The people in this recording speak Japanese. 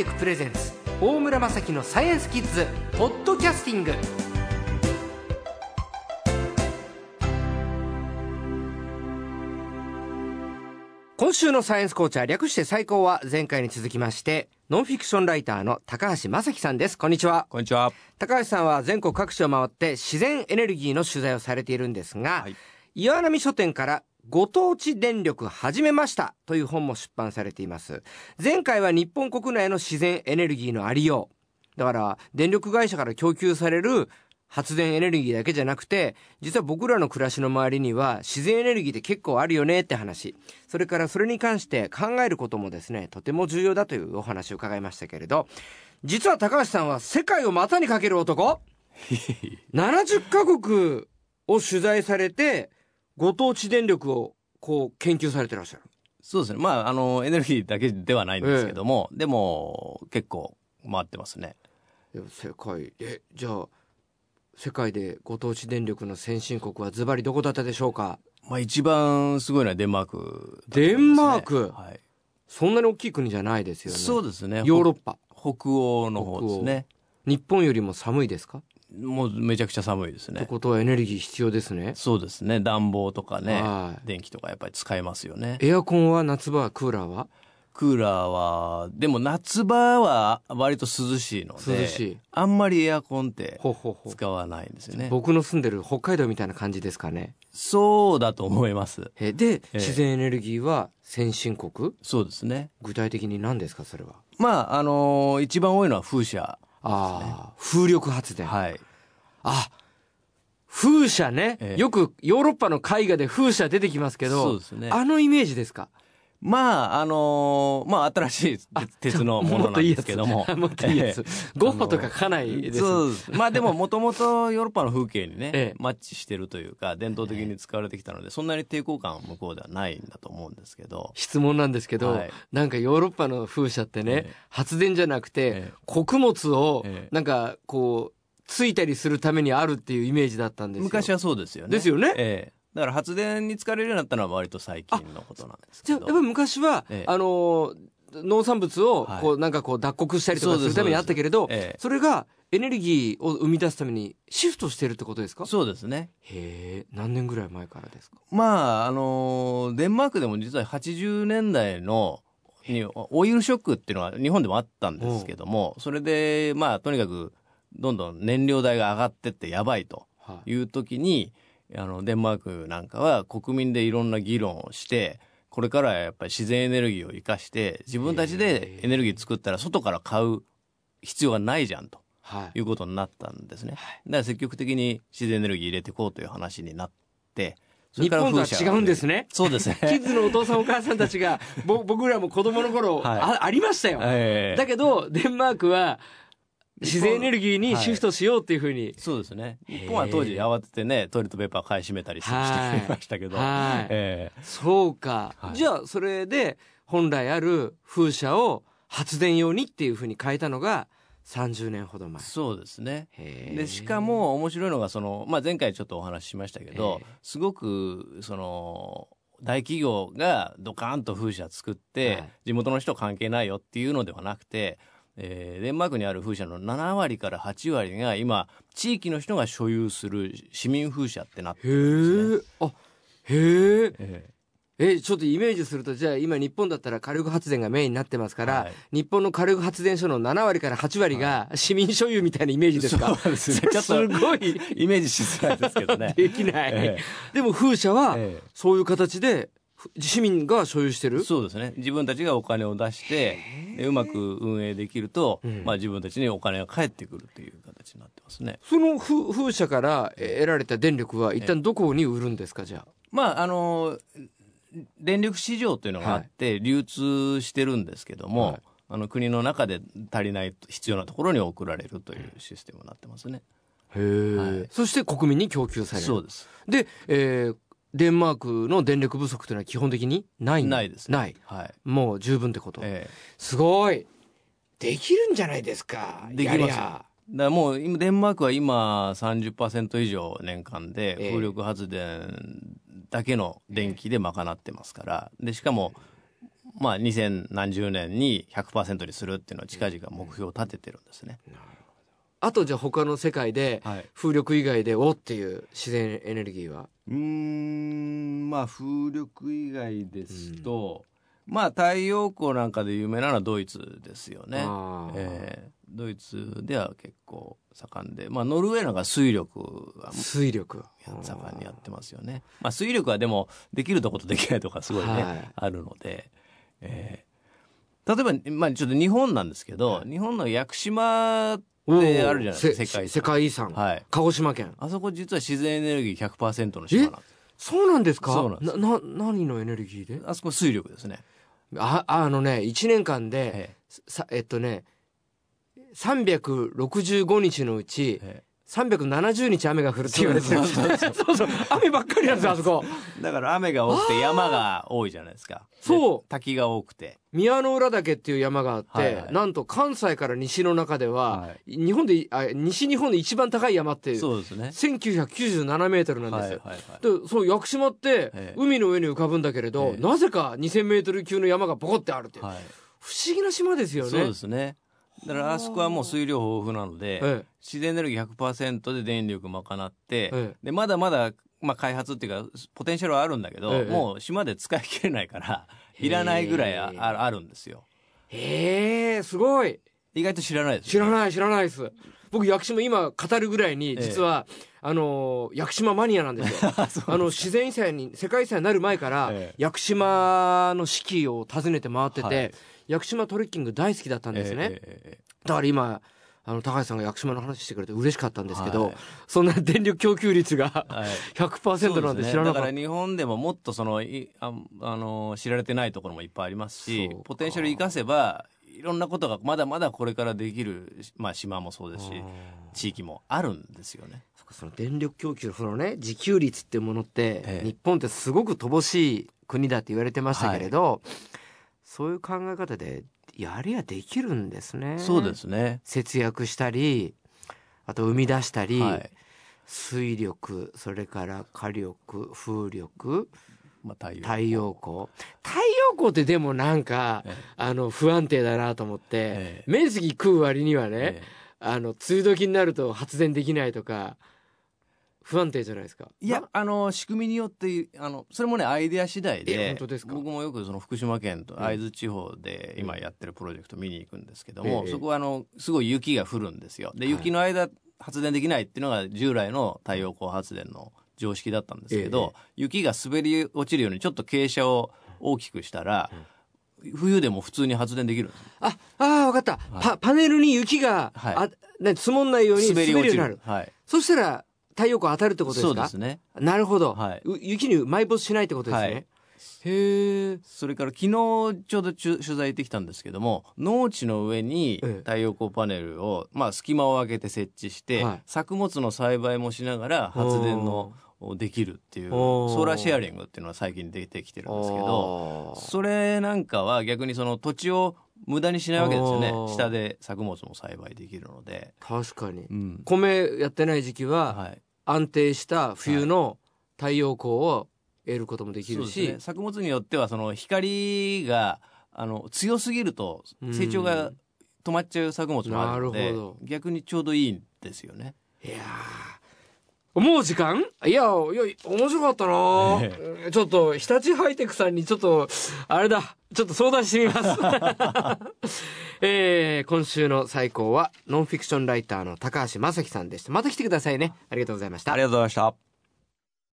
テクプレゼンツ大村雅樹のサイエンスキッズポッドキャスティング。今週のサイエンスコーチャー略して最高は前回に続きましてノンフィクションライターの高橋正樹さんです。こんにちは。こんにちは。高橋さんは全国各地を回って自然エネルギーの取材をされているんですが、はい。岩波書店からご当地電力始めましたという本も出版されています。前回は日本国内の自然エネルギーのありよう。だから電力会社から供給される発電エネルギーだけじゃなくて実は僕らの暮らしの周りには自然エネルギーって結構あるよねって話。それからそれに関して考えることもですねとても重要だというお話を伺いましたけれど。実は高橋さんは世界を股にかける男。70カ国を取材されてご当地電力をこう研究されてらっしゃるそうですね。まあ、あの、エネルギーだけではないんですけども、でも、結構回ってますね。世界えじゃあ世界でご当地電力の先進国はズバリどこだったでしょうか？まあ、一番すごいのはデンマークね、デンマーク？はい。そんなに大きい国じゃないですよねそうですね。ヨーロッパ北北欧の方ですね。日本よりも寒いですか、もうめちゃくちゃ寒いですってね。ことはエネルギー必要ですねそうですね。暖房とかねは、電気とかやっぱり使えますよね。エアコンは夏場はクーラーは？クーラーは、でも夏場は割と涼しいので、涼しいあんまりエアコンってほうほうほう使わないんですよね。僕の住んでる北海道みたいな感じですかねそうだと思います。えで、え自然エネルギーは先進国？そうですね。具体的に何ですかそれは？まあ、あのー一番多いのは風車。ああ、風力発電、はい。あ風車ね、ええよくヨーロッパの絵画で風車出てきますけどそうですね。あのイメージですか？まあ、あのーまあ、新しい鉄のものなんですけども。もっといいやつ。ゴッホとかかなりですそう。まあでも、もともとヨーロッパの風景にね、ええ。マッチしてるというか、伝統的に使われてきたので、そんなに抵抗感は向こうではないんだと思うんですけど。質問なんですけど、はい。なんかヨーロッパの風車ってね、ええ。発電じゃなくて、ええ。穀物をええ。なんかこうついたりするためにあるっていうイメージだったんですよ。昔はそうですよね。ですよね。ええだから発電に使われるようになったのは割と最近のことなんですけど。じゃあやっぱり昔は、ええ。あのー農産物をはい。こうなんかこう脱穀したりとかすするためにあったけれど、ええ。それがエネルギーを生み出すためにシフトしてるってことですか？そうですね。へえ何年ぐらい前からですか？まあ、あのデンマークでも実は80年代のにオイルショックっていうのは日本でもあったんですけども、それで、まあ、とにかくどんどん燃料代が上がってってやばいとはい。いう時に、あの、デンマークなんかは国民でいろんな議論をして、これからはやっぱり自然エネルギーを生かして、自分たちでエネルギー作ったら外から買う必要がないじゃんと。はいいうことになったんですね。だから積極的に自然エネルギー入れていこうという話になって、日本とは違うんですねそうですね。キッズのお父さんお母さんたちがぼ僕らも子供の頃、はいあありましたよ、ええだけどデンマークは自然エネルギーにシフトしようっていうふうに、そうですね。日本は当時慌ててね、トイレットペーパー買い占めたりしてましたけど。はい。ええ。そうか、はい。じゃあそれで本来ある風車を発電用にっていうふうに変えたのが30年ほど前。そうですね。で、しかも面白いのが、その、まあ、前回ちょっとお話ししましたけどええ、すごく、その、大企業がドカーンと風車作って、はい。地元の人関係ないよっていうのではなくて、えーデンマークにある風車の7割から8割が今、地域の人が所有する市民風車ってなってへるんですね。えあへえええ。えちょっとイメージするとじゃあ今日本だったら火力発電がメインになってますから、はい。日本の火力発電所の7割から8割が市民所有みたいなイメージですか、そうですねそれちょっとすごいイメージしづらいですけどね。できない、えでも風車はええ。そういう形でふ市民が所有してる？そうですね。自分たちがお金を出して、でうまく運営できると、うん。まあ自分たちにお金が返ってくるという形になってますね。その風風車からえー得られた電力は一旦どこに売るんですかじゃあ？まあ、あの、電力市場というのがあって、流通してるんですけども、はい。あの国の中で足りない必要なところに送られるというシステムになってますね。へえ、はい。そして国民に供給される。そうです。で、えーデンマークの電力不足というのは基本的にないんないですね。ない。はい。もう十分ってこと、えすごい。できるんじゃないですか？できますだからもう今デンマークは今30%以上年間でええ。風力発電だけの電気で賄ってますから。でしかもまあ、2000何十年に100%にするっていうのを近々目標を立ててるんですね。あとじゃあ他の世界ではい。風力以外でおっていう自然エネルギーは？うーんまあ風力以外ですと、まあ太陽光なんかで有名なのはドイツですよね。えードイツでは結構盛んで、まあ、ノルウェーなんか水力が水力。盛んにやってますよね。まあ、水力はでもできるとことできないとかすごいね、はい。あるので、えー例えば、まあ、ちょっと日本なんですけど、日本の屋久島ってあるじゃないですかせ世界遺産。世界遺産、はい。鹿児島県。あそこ実は自然エネルギー100%の島なんですそうなんですか？そうなんです。なな何のエネルギーで？あそこ水力ですね。ああのね1年間で、えっとね365日のうちええ370日雨が降るって言われてる。そうそうそうそう。そう雨ばっかりなんですよあそこ。えだから雨が多くて山が多いじゃないですか。そう。で滝が多くて。宮之浦岳っていう山があって、はいはい。なんと関西から西の中では、は日本であ西日本で一番高い山ってそうですね。1997メートルなんですよ、はいはいはい。でそう屋久島ってええ。海の上に浮かぶんだけれど、ええ。なぜか2000メートル級の山がボコってあるっていう、はい、不思議な島ですよね。そうですね。だからあそこはもう水量豊富なので、え自然エネルギー100%で電力賄って、ええ。でまだまだ、まあ、開発っていうかポテンシャルはあるんだけど、ええ。もう島で使い切れないからいらないぐらいあああるんですよ。へえすごい。意外と知らないですね、らない知らないです。僕屋久島今語るぐらいにええ。実は、あの屋久島マニアなんですよ。あの自然遺産に世界遺産になる前から、ええ。屋久島の四季を訪ねて回ってて、はい屋久島トレッキング大好きだったんですね、だから今あの高橋さんが屋久島の話してくれて嬉しかったんですけど、はい。そんな電力供給率がえはい。100%なんて知らなかった、だから日本でももっとそのいああの知られてないところもいっぱいありますしポテンシャル生かせばいろんなことがまだまだこれからできる、まあ、島もそうですし地域もあるんですよね。その電力供給のそのね自給率っていうものって、ええ。日本ってすごく乏しい国だって言われてましたけれど、そういう考え方でやりゃできるんですね。そうですね。節約したりあと生み出したり、はい。水力それから火力風力まあ、太陽光太陽光ってでもなんか、ええあの不安定だなと思って、ええ面積食う割にはね、えあの梅雨時になると発電できないとか不安定じゃないですか。えいやあ。の仕組みによってあのそれもねアイデア次第えで本当ですか？僕もよくその福島県と会津地方で今やってるプロジェクト見に行くんですけども、ええ。そこはあのすごい雪が降るんですよ。ではい。雪の間発電できないっていうのが従来の太陽光発電の常識だったんですけど、雪が滑り落ちるようにちょっと傾斜を大きくしたら、冬でも普通に発電できるああー分かった、パパネルに雪が、はい。積もんないように滑滑り落ち。る。はい。そしたら太陽光当たるってことですか？そうですね。なるほど、はい。う雪に埋没しないってことですね、はい。へえそれから昨日ちょうど取材行ってきたんですけども農地の上にええ。太陽光パネルを、まあ、隙間を空けて設置して、はい。作物の栽培もしながら発電のできるっていうソーラーシェアリングっていうのは最近出てきてるんですけどそれなんかは逆にその土地を無駄にしないわけですよね。下で作物も栽培できるので、確かに。うん。米やってない時期ははい、安定した冬の太陽光を得ることもできるし、そうですね、作物によってはその光があの強すぎると成長が止まっちゃう作物もあるのでなるほど。逆にちょうどいいんですよね。いやーもう時間？いやいや面白かったな、え。ちょっと日立ハイテクさんにちょっとあれだ。ちょっと相談してみます、えー、今週の最高はノンフィクションライターの高橋正樹さんでした。また来てくださいね。ありがとうございました。ありがとうございました。